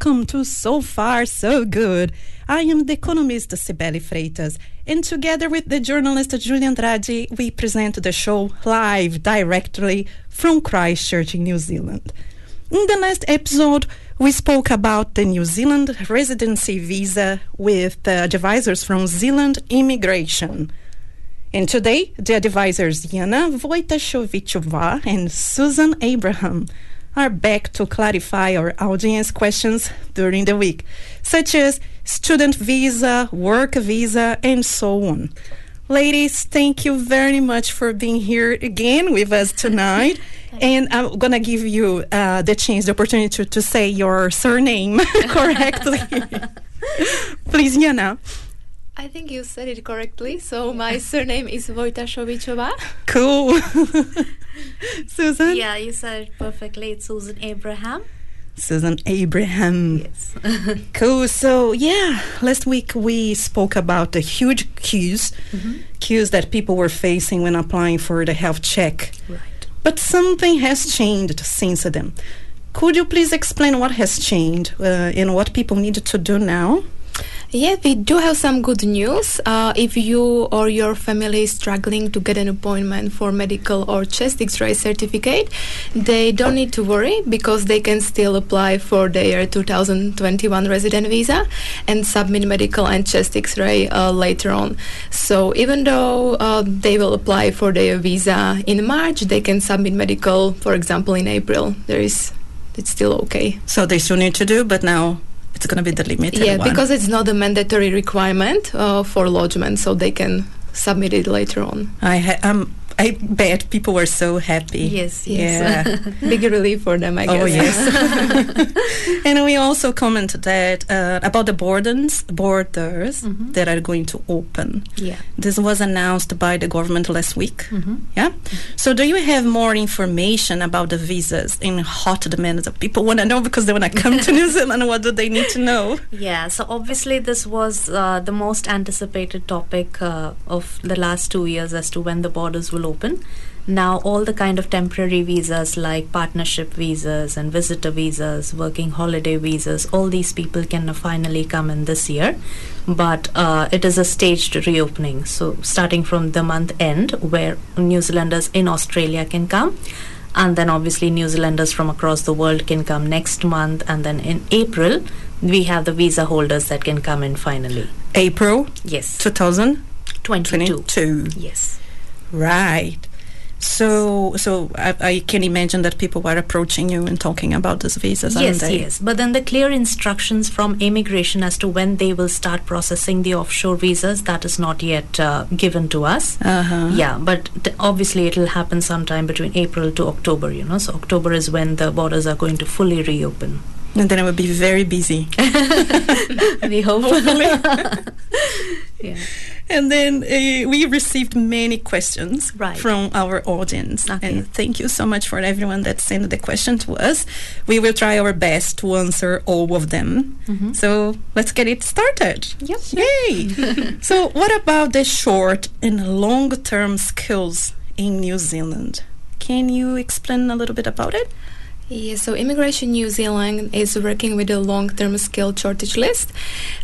Welcome to So Far So Good. I am the economist Cibele Freitas, and together with the journalist Julian Andrade, we present the show live directly from Christchurch in New Zealand. In the last episode, we spoke about the New Zealand residency visa with the advisors from Zealand Immigration. And today, the advisors Jana Vojtasovicova and Susan Abraham are back to clarify our audience questions during the week, such as student visa, work visa, and so on. Ladies, thank you very much for being here again with us tonight. and I'm going to give you uh, the chance, the opportunity to, to say your surname correctly. Please, Jana. I think you said it correctly. So my surname is Vojtasovicova. Cool. Susan? Yeah, you said it perfectly. It's Susan Abraham. Susan Abraham. Yes. cool. So, yeah, last week we spoke about the huge queues, Mm-hmm. queues that people were facing when applying for the health check. Right. But something has changed since then. Could you please explain what has changed uh, and what people need to do now? Yeah, we do have some good news. Uh, if you or your family is struggling to get an appointment for medical or chest X-ray certificate, they don't need to worry because they can still apply for their 2021 resident visa and submit medical and chest X-ray uh, later on. So even though uh, they will apply for their visa in March, they can submit medical, for example, in April. There is, it's still okay. So they still need to do, but now it's going to be the limited Yeah, one. because it's not a mandatory requirement uh, for lodgement, so they can submit it later on. I ha- um, I bet people were so happy. Yes, Yeah. Big relief for them, I guess. Oh yes, and we also commented that uh, about the borders, borders Mhm. that are going to open. Yeah. This was announced by the government last week. Mm-hmm. Yeah. So, do you have more information about the visas and hot demands that people want to know because they want to come to New Zealand? What do they need to know? Yeah, so obviously this was uh, the most anticipated topic uh, of the last two years as to when the borders will open. Now, all the kind of temporary visas like partnership visas and visitor visas, working holiday visas, all these people can finally come in this year. But uh, it is a staged reopening. So, starting from the month end, where New Zealanders in Australia can come, and then obviously New Zealanders from across the world can come next month, and then in April, we have the visa holders that can come in finally. April Yes, 2022. 22. Yes. Right. So, so I, I can imagine that people were approaching you and talking about these visas, Yes, yes. But then the clear instructions from immigration as to when they will start processing the offshore visas, that is not yet uh, given to us. Uh-huh. Yeah, but t- obviously it will happen sometime between April to October, you know. So October is when the borders are going to fully reopen. And then I will be very busy. we hope. yeah. And then uh, we received many questions Right. from our audience. Okay. And thank you so much for everyone that sent the question to us. We will try our best to answer all of them. Mhm. So let's get it started. Yep. Yay! so, what about the short and long term skills in New Zealand? Can you explain a little bit about it? Yeah, so Immigration New Zealand is working with a long-term skill shortage list.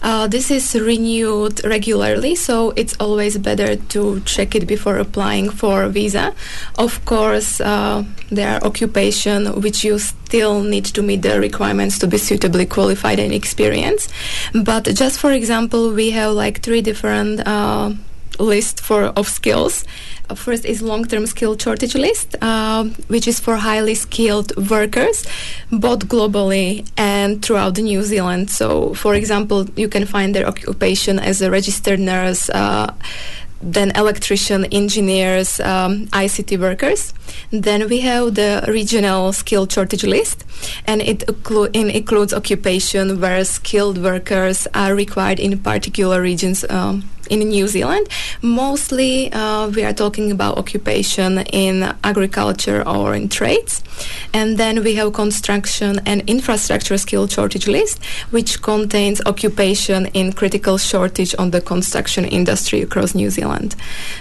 Uh, this is renewed regularly, so it's always better to check it before applying for a visa. Of course, uh, there are occupation which you still need to meet the requirements to be suitably qualified and experienced. But just for example, we have like three different. Uh, list for of skills. Uh, first is long-term skill shortage list, um, which is for highly skilled workers, both globally and throughout New Zealand. So, for example, you can find their occupation as a registered nurse. Uh, then electrician, engineers, um, ICT workers. Then we have the regional skill shortage list, and it, it includes occupation where skilled workers are required in particular regions um, in New Zealand. Mostly, uh, we are talking about occupation in agriculture or in trades, and then we have construction and infrastructure skill shortage list, which contains occupation in critical shortage on the construction industry across New Zealand.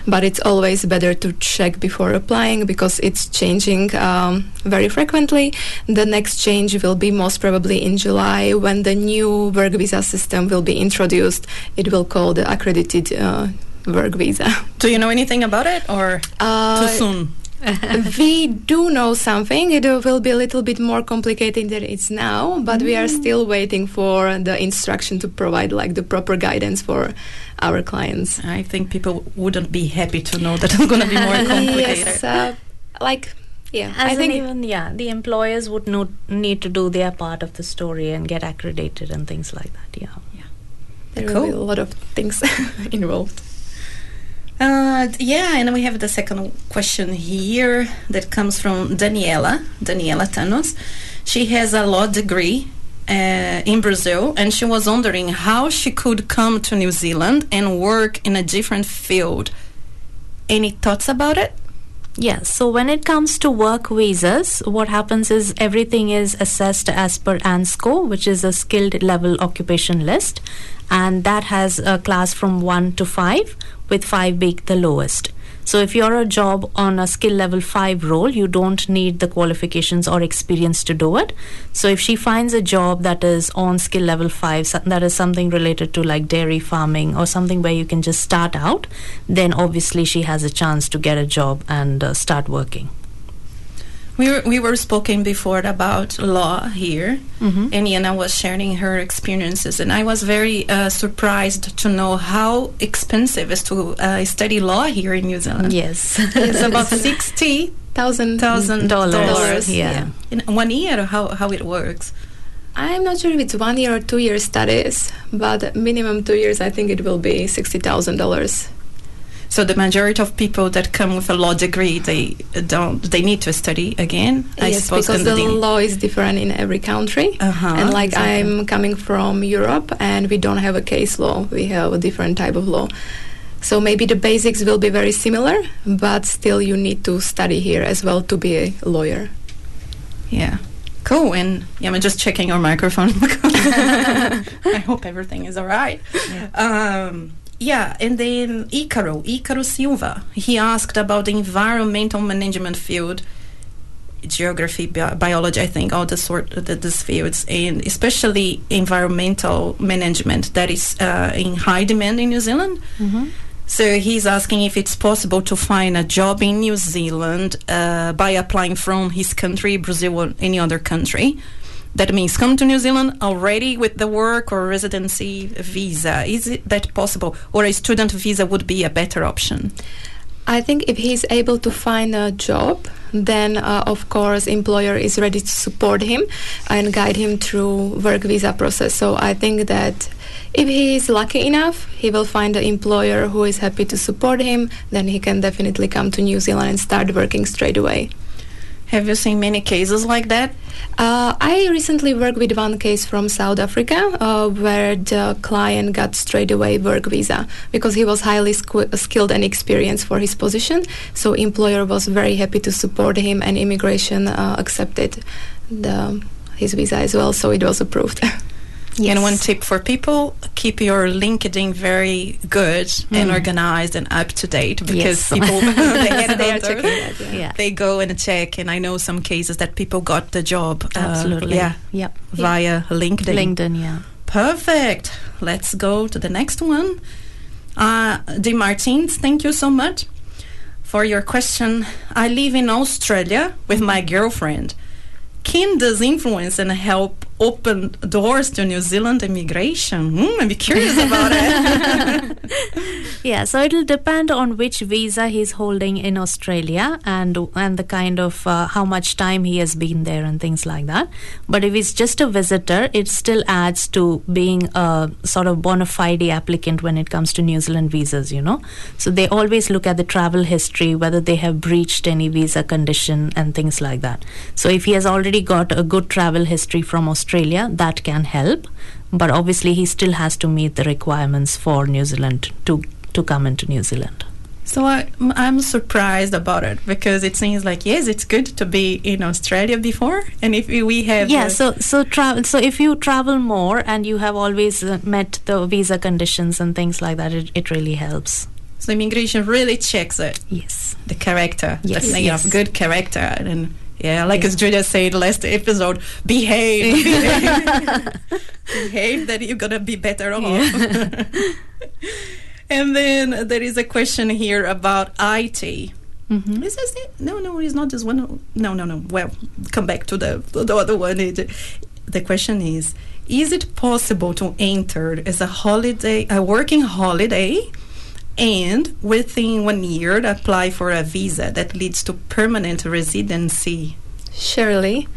But it's always better to check before applying because it's changing um, very frequently. The next change will be most probably in July when the new work visa system will be introduced. It will call the accredited uh, work visa. Do you know anything about it or Uh, too soon? we do know something. It uh, will be a little bit more complicated than it's now, but we are still waiting for the instruction to provide like the proper guidance for our clients. I think people wouldn't be happy to know that it's going to be more complicated. yes, uh, like yeah, As I think even yeah, the employers would no, need to do their part of the story and get accredited and things like that. Yeah. There will be a lot of things involved. Uh, yeah, and we have the second question here that comes from Daniela, Daniela Tanos. She has a law degree uh, in Brazil, and she was wondering how she could come to New Zealand and work in a different field. Any thoughts about it? Yes. So when it comes to work visas, what happens is everything is assessed as per ANZSCO, which is a skilled level occupation list, and that has a class from one to five, with five being the lowest. So if you're a job on a skill level 5 role, you don't need the qualifications or experience to do it. So if she finds a job that is on skill level 5, so- that is something related to like dairy farming or something where you can just start out, then obviously she has a chance to get a job and uh, start working. We were, we were spoken before about law here, Mhm. and Jana was sharing her experiences, and I was very uh, surprised to know how expensive it is to uh, study law here in New Zealand. Yes. It's about sixty Thousand thousand Dollars, dollars. yeah. in one year. How how it works? I'm not sure if it's one year or two year studies, but minimum two years. I think it will be sixty thousand dollars. So the majority of people that come with a law degree, they don't. They need to study again. I yes, suppose. because the law is different in every country. Uh-huh, and like exactly. I'm coming from Europe, and we don't have a case law. We have a different type of law. So maybe the basics will be very similar, but still you need to study here as well to be a lawyer. Yeah. Cool. And yeah, I'm just checking your microphone. I hope everything is all right. Um, yeah, and then Icaro, Icaro Silva, he asked about the environmental management field, geography, bi- biology, I think, all the sort of the, these fields, and especially environmental management that is uh, in high demand in New Zealand. So he's asking if it's possible to find a job in New Zealand uh, by applying from his country, Brazil, or any other country. That means come to New Zealand already with the work or residency visa. Is it that possible, or a student visa would be a better option? I think if he's able to find a job, then uh, of course employer is ready to support him and guide him through work visa process. So I think that if he is lucky enough, he will find an employer who is happy to support him. Then he can definitely come to New Zealand and start working straight away. Have you seen many cases like that? Uh, I recently worked with one case from South Africa uh, where the client got straight away work visa because he was highly squ- skilled and experienced for his position. So employer was very happy to support him and immigration uh, accepted the, his visa as well. So it was approved. And one tip for people: keep your LinkedIn very good and organized and up to date because Yes. people they, Yes, they that. Yeah. They go and check. And I know some cases that people got the job. uh, Absolutely. yeah. Yep. Via LinkedIn. LinkedIn, yeah. Perfect. Let's go to the next one. Uh, De Martins, thank you so much for your question. I live in Australia with my girlfriend. Can this influence and help open doors to New Zealand immigration? Hmm, I'm curious about it. Yeah, so it'll depend on which visa he's holding in Australia and and the kind of uh, how much time he has been there and things like that. But if he's just a visitor, it still adds to being a sort of bona fide applicant when it comes to New Zealand visas, you know. So they always look at the travel history, whether they have breached any visa condition and things like that. So if he has already got a good travel history from Australia Australia, that can help. But obviously, he still has to meet the requirements for New Zealand to, to come into New Zealand. So I, I'm surprised about it because it seems like yes, it's good to be in Australia before, and if we have yeah, so so travel. So if you travel more and you have always uh, met the visa conditions and things like that, it, it really helps. So immigration really checks it. Yes, the character. Yes, the, yes. Know, good character and. Yeah, like as Julia said last episode, behave. behave, behave that you're gonna be better off. Yeah. And then there is a question here about IT. Mm-hmm. Is this it? No, no, it's not this one. No, no, no. Well, come back to the, the other one. The question is Is it possible to enter as a holiday, a working holiday, and within one year apply for a visa that leads to permanent residency? Surely.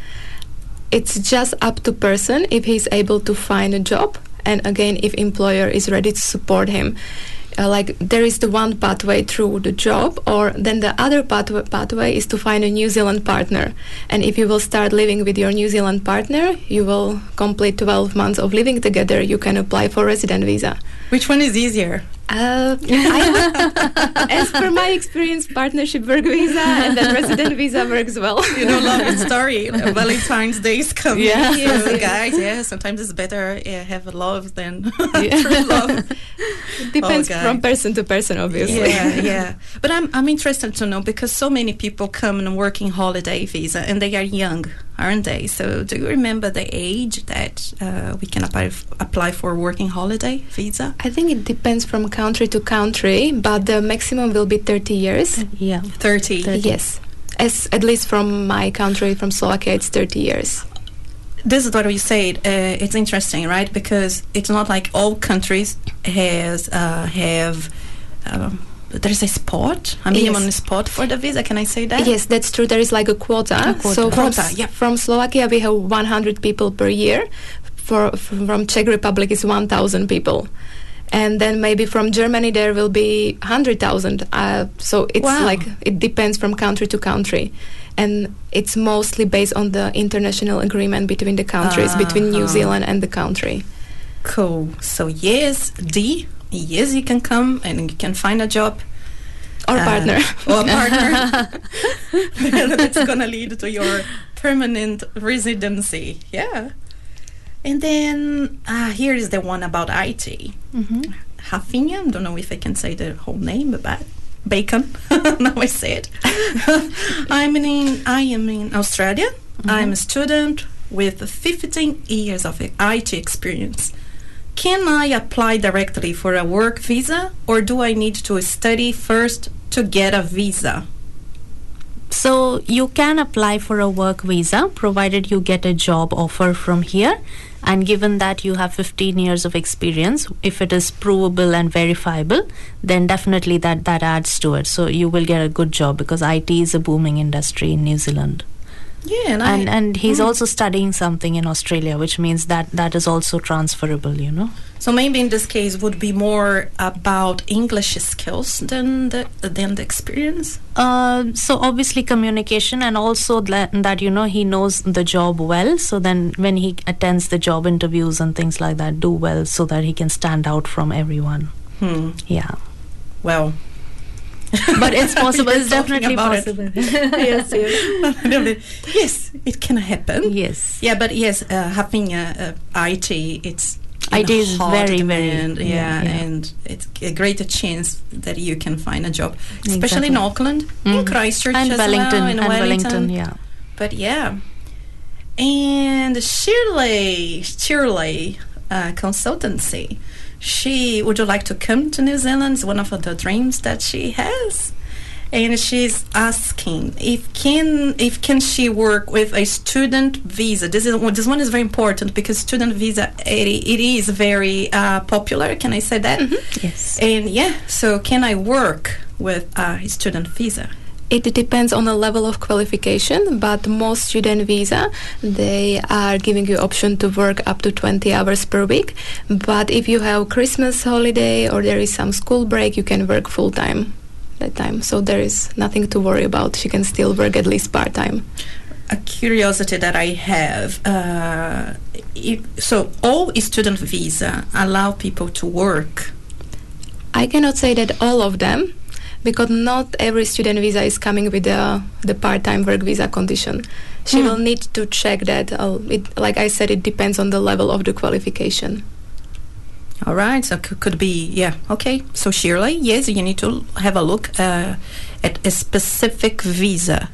It's just up to person if he's able to find a job. And again if employer is ready to support him. Uh, like there is the one pathway through the job or then the other pathway, pathway is to find a new zealand partner. And if you will start living with your new zealand partner you will complete 12 months of living together. You can apply for resident visa. Which one is easier uh, I, as per my experience, partnership work visa and then resident visa works well. You know, love story. Valentine's Day is coming. Yeah, so guys. Yeah, sometimes it's better yeah, have a love than yeah. true love. It depends oh, from person to person, obviously. Yeah, yeah. But I'm I'm interested to know because so many people come on working holiday visa and they are young, aren't they? So do you remember the age that uh, we can apply f- apply for working holiday visa? I think it depends from country to country, but the maximum will be 30 years. Yeah, 30. 30. Yes, as at least from my country, from Slovakia, it's 30 years. This is what we said. Uh, it's interesting, right? Because it's not like all countries has uh, have. Um, there is a spot, a minimum yes. spot for the visa. Can I say that? Yes, that's true. There is like a quota. A quota. So quota, from, yeah. from Slovakia, we have 100 people per year. For from Czech Republic is 1,000 people and then maybe from Germany there will be 100,000. Uh, so it's wow. like it depends from country to country. And it's mostly based on the international agreement between the countries, uh-huh. between New Zealand and the country. Cool. So, yes, D, yes, you can come and you can find a job. Or uh, partner. Or a partner. That's going to lead to your permanent residency. Yeah. And then uh, here is the one about IT. Mm-hmm. Rafinha, don't know if I can say the whole name, but Bacon. now I say it. I'm in. I am in Australia. Mm-hmm. I'm a student with 15 years of IT experience. Can I apply directly for a work visa, or do I need to study first to get a visa? So you can apply for a work visa provided you get a job offer from here. And given that you have 15 years of experience if it is provable and verifiable then definitely that that adds to it. So you will get a good job because IT is a booming industry in New Zealand yeah, and and, I, and he's mm. also studying something in Australia, which means that that is also transferable. You know. So maybe in this case would be more about English skills than the than the experience. Uh, so obviously communication, and also that, that you know he knows the job well. So then when he attends the job interviews and things like that, do well so that he can stand out from everyone. Hmm. Yeah. Well, but it's possible. it's definitely possible. yes, yes. yes, it can happen. Yes. Yeah, but yes, uh, having a, a IT, it's IT is very, demand, very, yeah, yeah, and it's a greater chance that you can find a job, especially exactly. in Auckland, mm. in Christchurch, and as Wellington, well, in and Wellington. Wellington, yeah. But yeah, and Shirley, Shirley uh, Consultancy she would you like to come to New Zealand? It's one of the dreams that she has. And she's asking if can if can she work with a student visa. This is this one is very important because student visa it, it is very uh, popular. Can I say that? Mm-hmm. Yes. And yeah, so can I work with a student visa? It depends on the level of qualification but most student visa they are giving you option to work up to 20 hours per week but if you have christmas holiday or there is some school break you can work full time that time so there is nothing to worry about you can still work at least part time a curiosity that I have. Uh, if, so all student visa allow people to work. I cannot say that all of them, because not every student visa is coming with the, the part-time work visa condition. She Hmm. will need to check that. Uh, it, like I said, it depends on the level of the qualification. All right, so c- could be yeah. Okay, so Shirley, yes, you need to have a look uh, at a specific visa,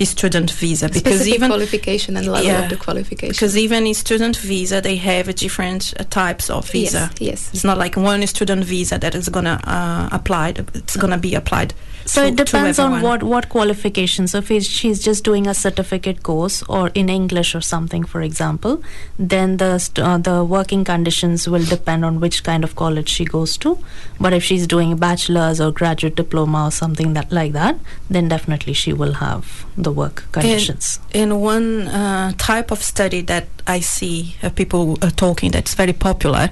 student visa, because Specific even qualification and level Yeah, of the qualification. because even in student visa they have different uh, types of visa. Yes, yes. It's not like one student visa that is gonna uh, apply. It's gonna be applied. So to- it depends on what what qualifications. So if she's just doing a certificate course or in English or something, for example, then the st- uh, the working conditions will depend on which kind of college she goes to. But if she's doing a bachelor's or graduate diploma or something that like that, then definitely she will have the work conditions. In one uh, type of study that I see uh, people uh, talking that's very popular,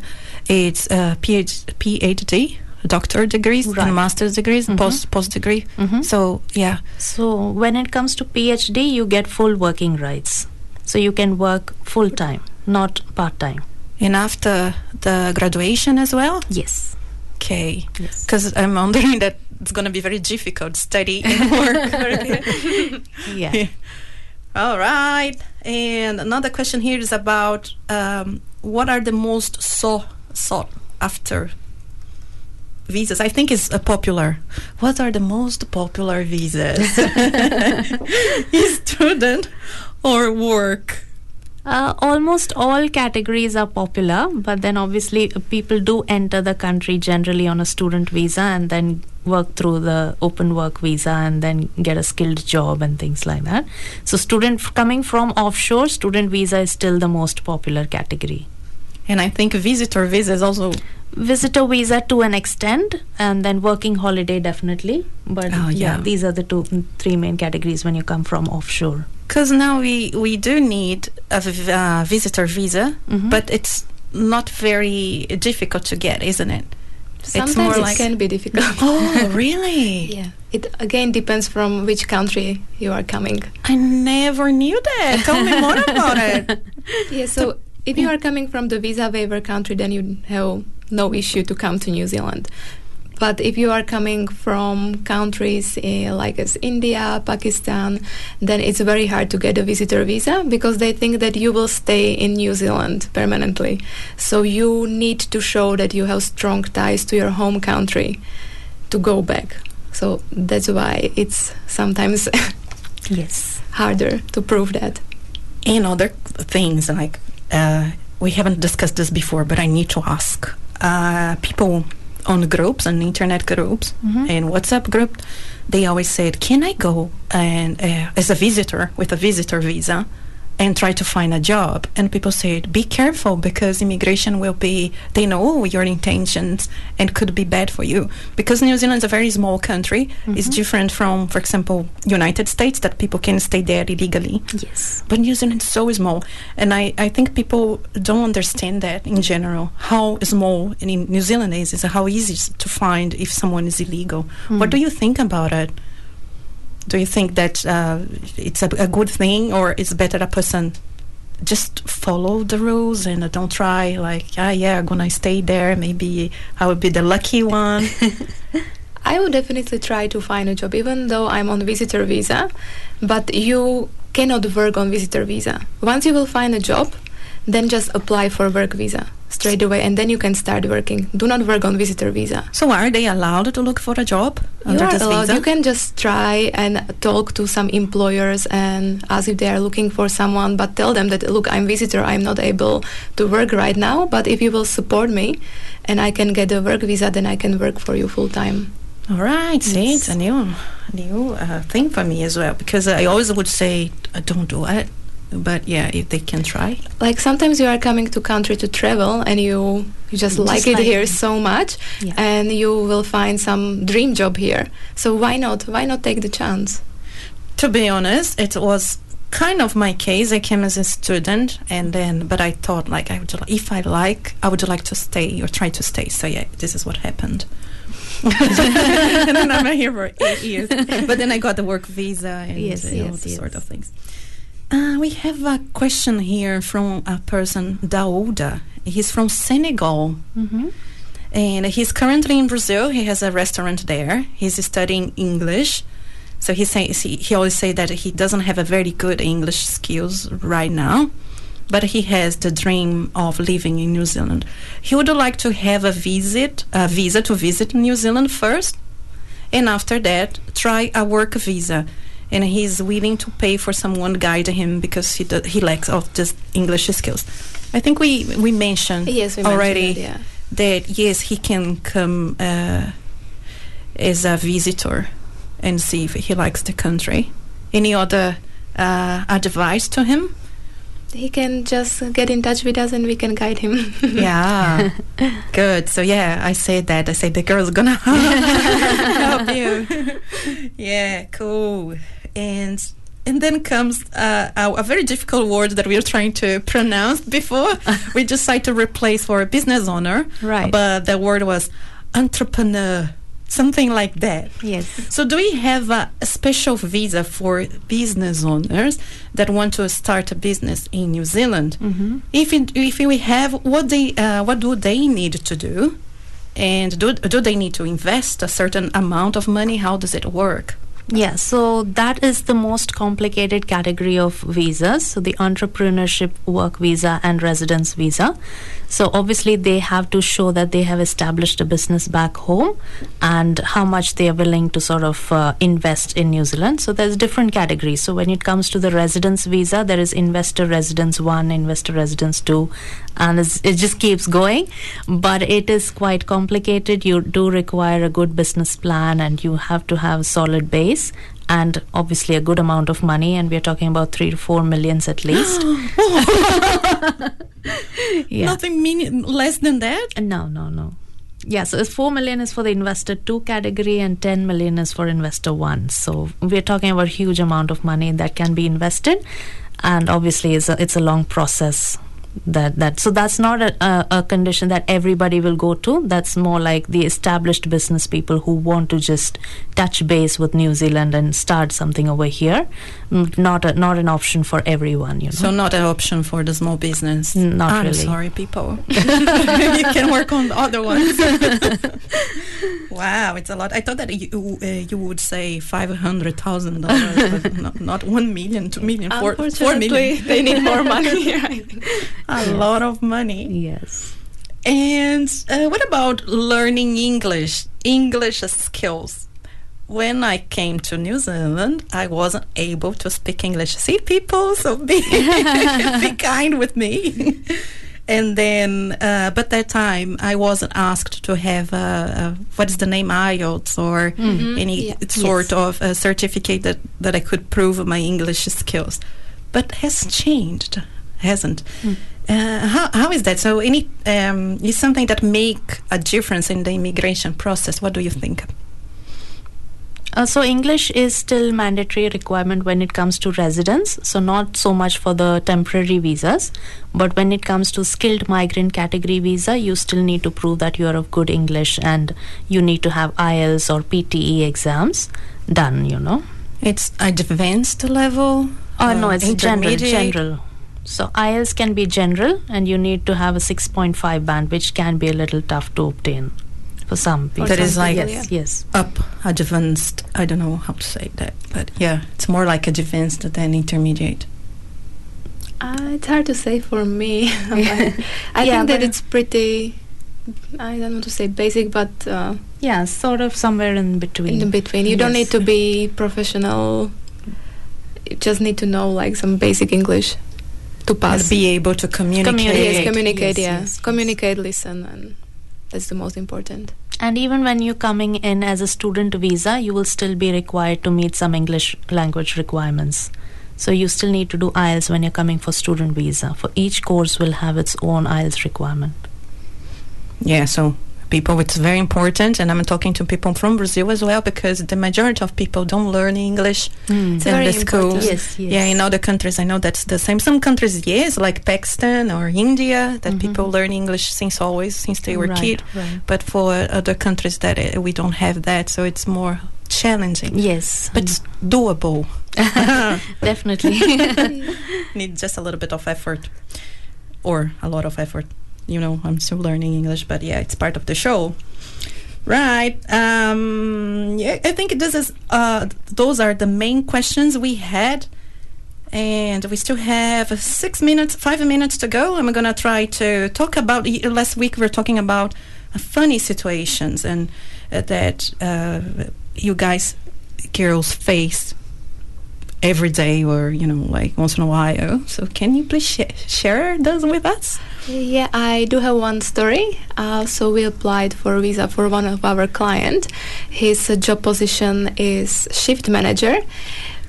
it's uh, PhD, PhD, doctor degrees Right. and master's degrees, Mhm. post post degree. Mhm. So yeah, So when it comes to PhD, you get full working rights. So you can work full time, not part time. and after the graduation as well. Yes. Okay, Yes. because I'm wondering that it's going to be very difficult study and work. Yeah. Yeah. All right. And another question here is about um, what are the most sought sought after visas? I think is a popular. What are the most popular visas? Student or work? Uh, almost all categories are popular, but then obviously people do enter the country generally on a student visa and then work through the open work visa and then get a skilled job and things like that. So, student f- coming from offshore, student visa is still the most popular category. And I think visitor visa is also. Visitor visa to an extent, and then working holiday definitely. But Oh, yeah. yeah. these are the two, three main categories when you come from offshore. Because now we, we do need a v- uh, visitor visa, Mhm. but it's not very difficult to get, isn't it? Sometimes more it like- can be difficult. Oh, really? Yeah. It again depends from which country you are coming. I never knew that. Tell me more about it. Yeah, so if you are coming from the visa waiver country, then you have no issue to come to New Zealand. But if you are coming from countries uh, like as India, Pakistan, then it's very hard to get a visitor visa because they think that you will stay in New Zealand permanently. So you need to show that you have strong ties to your home country to go back. So that's why it's sometimes Yes. harder to prove that. and other things like uh, we haven't discussed this before, but I need to ask uh, people on groups and internet groups Mhm. and WhatsApp group. They always said, "Can I go and uh, as a visitor with a visitor visa?" And try to find a job, and people said, "Be careful because immigration will be. They know your intentions and could be bad for you because New Zealand is a very small country. It's Mhm. different from, for example, United States that people can stay there illegally. Yes. But New Zealand is so small, and I, I think people don't understand that in general. How small in New Zealand is, is how easy it's to find if someone is illegal. What do you think about it? Do you think that uh, it's a, a good thing, or it's better a person just follow the rules and don't try like, ah, yeah, I'm gonna stay there. Maybe I will be the lucky one. I would definitely try to find a job, even though I'm on visitor visa. But you cannot work on visitor visa. Once you will find a job, then just apply for work visa straight away, and then you can start working. Do not work on visitor visa. so are they allowed to look for a job You are this allowed. visa? You can just try and talk to some employers and ask if they are looking for someone, but tell them that look, I'm visitor. I'm not able to work right now, but if you will support me, and I can get a work visa, then I can work for you full time. All right, see, it's a new, new uh, thing for me as well because I always would say, uh, don't do it. But yeah, if they can try. like sometimes you are coming to country to travel and you you just, Just like it like here it. so much Yeah. and you will find some dream job here so why not why not take the chance To be honest, it was kind of my case. I came as a student, and then, but I thought like I would, if I like, I would like to stay or try to stay. So yeah, this is what happened. and then I'm here for eight years. But then I got the work visa and Yes, uh, all yes, the yes. sort of things. Uh, we have a question here from a person, Daouda. He's from Senegal. Mm-hmm. And he's currently in Brazil. He has a restaurant there. He's studying English. So he says he, he always say that he doesn't have a very good English skills right now, but he has the dream of living in New Zealand. He would like to have a visit, a visa to visit New Zealand first, and after that try a work visa. And he's willing to pay for someone to guide him because he do, he lacks of just English skills. I think we we mentioned Yes, we mentioned already that, yeah. that yes, he can come uh, as a visitor and see if he likes the country. Any other uh, advice to him? He can just get in touch with us and we can guide him. yeah, good. So yeah, I said that. I said the girl's gonna help you. yeah, cool. And and then comes uh, a, a very difficult word that we are trying to pronounce before. we decide to replace for a business owner. Right. But the word was entrepreneur, something like that. Yes. So, do we have a, a special visa for business owners that want to start a business in New Zealand? Mm-hmm. If it, if we have, what they uh, what do they need to do, and do do they need to invest a certain amount of money? How does it work? Yeah, so that is the most complicated category of visas. So the entrepreneurship work visa and residence visa. So obviously they have to show that they have established a business back home and how much they are willing to sort of uh, invest in New Zealand. So there's different categories. So when it comes to the residence visa, there is investor residence 1, investor residence 2 and it's, it just keeps going. But it is quite complicated. You do require a good business plan and you have to have a solid base and obviously a good amount of money and we're talking about 3 to 4 millions at least. yeah. Nothing mean, less than that. No, no, no. Yeah, so it's 4 million is for the investor 2 category and 10 million is for investor 1. So we're talking about huge amount of money that can be invested and obviously it's a, it's a long process that that so that's not a, a, a condition that everybody will go to that's more like the established business people who want to just touch base with New Zealand and start something over here Mm, not a, not an option for everyone you know So not an option for the small business. Not I'm really. sorry, people. you can work on the other ones. wow, it's a lot. I thought that you uh, you would say five hundred thousand dollars, but not, not one million, two million, four, four million. they need more money. I think. A lot of money. yes And uh, what about learning English? English skills. When I came to New Zealand, I wasn't able to speak English. See, people, so be, be kind with me. and then, uh, but that time, I wasn't asked to have a, a what is the name IELTS or any Yeah. sort Yes. of a certificate that that I could prove my English skills. But has changed, hasn't? Uh, how, how is that? So, any um, is something that make a difference in the immigration process? What do you think? Uh, so English is still mandatory requirement when it comes to residence. So not so much for the temporary visas, but when it comes to skilled migrant category visa, you still need to prove that you are of good English and you need to have IELTS or PTE exams done. You know. It's advanced level. Oh no, uh, it's general. General. So IELTS can be general, and you need to have a 6.5 band, which can be a little tough to obtain for some people. That is like- yes, yes. Up advanced. I don't know how to say that, but yeah, it's more like advanced than intermediate. Uh, it's hard to say for me. I Yeah, think that it's pretty. I don't want to say basic, but uh, Yeah, sort of somewhere in between. in between. You don't need to be professional. You just need to know like some basic English to And pass. be able to communicate. Communicate. yes, communicate. Yes, yeah, yes, yes. communicate, listen, and that's the most important. And even when you're coming in as a student visa, you will still be required to meet some English language requirements. So you still need to do IELTS when you're coming for student visa. For each course will have its own IELTS requirement. Yeah, so people, it's very important, and I'm talking to people from Brazil as well because the majority of people don't learn English in very the schools. Yes, yes. Yeah, in other countries, I know that's the same. Some countries, yes, like Pakistan or India, that Mhm. people learn English since always, since they were Right, kid. right. But for other countries, that uh, we don't have that, so it's more challenging. Yes, But it's doable. definitely. Need just a little bit of effort or a lot of effort. You know, I'm still learning English, but yeah, it's part of the show. Right. Um, yeah, I think this is. Uh, those are the main questions we had, and we still have six minutes, five minutes to go. I'm gonna try to talk about. Last week we were talking about uh, funny situations and uh, that uh, you guys, girls, face every day or you know like once in a while. So can you please sh- share those with us? Yeah, I do have one story. Uh, so we applied for a visa for one of our client. His uh, job position is shift manager.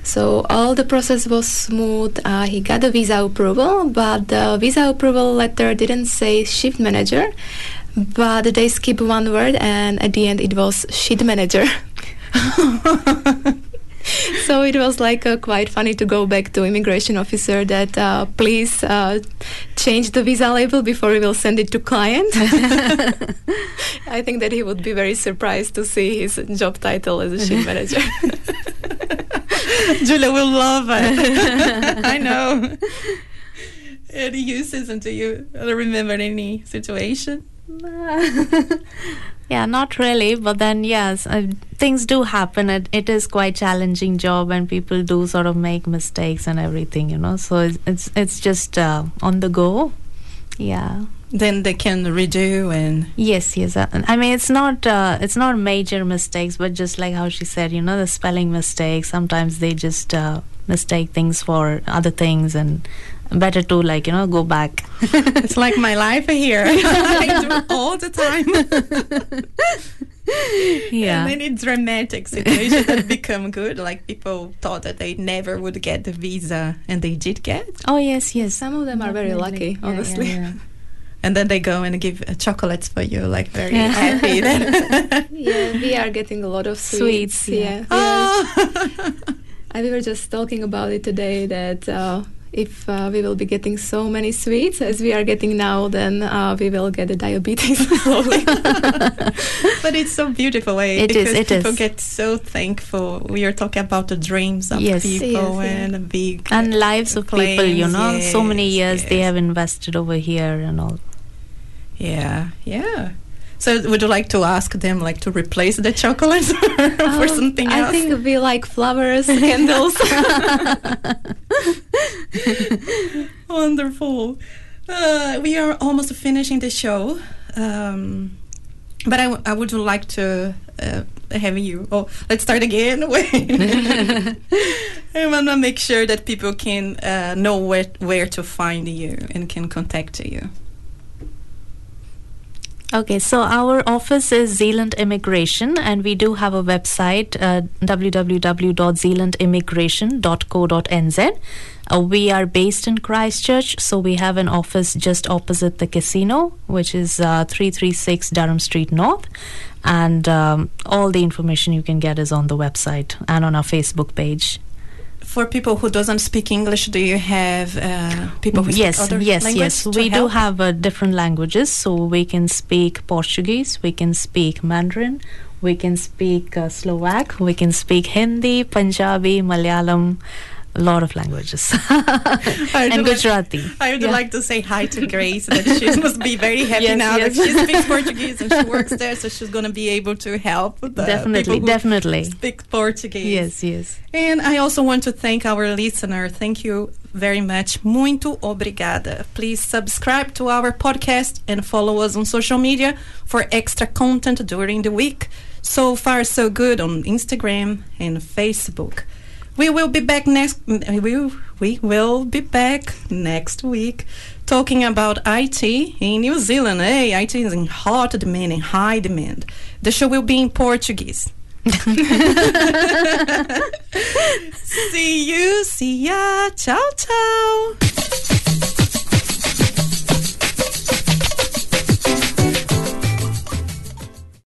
So all the process was smooth. Uh, he got the visa approval, but the visa approval letter didn't say shift manager, but they skipped one word, and at the end it was sheet manager. so it was like uh, quite funny to go back to immigration officer that uh, please uh, change the visa label before we will send it to client. I think that he would be very surprised to see his job title as a sheet manager. Julia will love it. I know. Any uses until you remember any situation? Yeah, not really, but then yes, uh, things do happen. It, it is quite challenging job, and people do sort of make mistakes and everything, you know. So it's it's, it's just uh, on the go. Yeah. Then they can redo and Yes, yes. Uh, I mean, it's not uh, it's not major mistakes, but just like how she said, you know, the spelling mistakes. Sometimes they just uh, mistake things for other things, and better to like you know go back. it's like my life here. I do it all the time. yeah. And then it's dramatic situations that become good. Like people thought that they never would get the visa, and they did get. Oh yes, yes. Some of them are very lucky, Yeah, yeah, honestly. yeah. And then they go and give uh, chocolates for you, like very happy. Then. Yeah, we are getting a lot of sweets. Sweets, yeah. yeah. oh. And we were just talking about it today that uh, if uh, we will be getting so many sweets as we are getting now, then uh, we will get the diabetes slowly. but it's so beautiful way It is, because it people is. get so thankful. We are talking about the dreams of Yes. people Yes, yeah. and a big and lives of people, you claims, know, so many yes, years they have invested over here and all. Yeah, yeah. So would you like to ask them like to replace the chocolates for Um, something else? I think we like flowers, candles. Wonderful. Uh, we are almost finishing the show. Um, but I, w- I would like to uh, have you. Oh, let's start again. I want to make sure that people can uh, know where where to find you and can contact you. Okay, so our office is Zealand Immigration, and we do have a website, uh, www.zealandimmigration.co.nz. Uh, we are based in Christchurch, so we have an office just opposite the casino, which is uh, 336 Durham Street North. And um, all the information you can get is on the website and on our Facebook page. For people who doesn't speak English, do you have uh, people who speak yes, other yes, yes. We do have uh, different languages, so we can speak Portuguese, we can speak Mandarin, we can speak uh, Slovak, we can speak Hindi, Punjabi, Malayalam, a lot of languages, I and would like- I would Yeah. like to say hi to Grace. That she must be very happy Yes, now yes. that she speaks Portuguese and she works there, so she's going to be able to help the definitely, definitely. speak Portuguese. Yes, yes. And I also want to thank our listener. Thank you very much. Muito obrigada. Please subscribe to our podcast and follow us on social media for extra content during the week. So far, so good on Instagram and Facebook. We will be back next. We we will be back next week talking about IT in New Zealand. Hey, IT is in hot demand, in high demand. The show will be in Portuguese. see you. See ya. Ciao, ciao.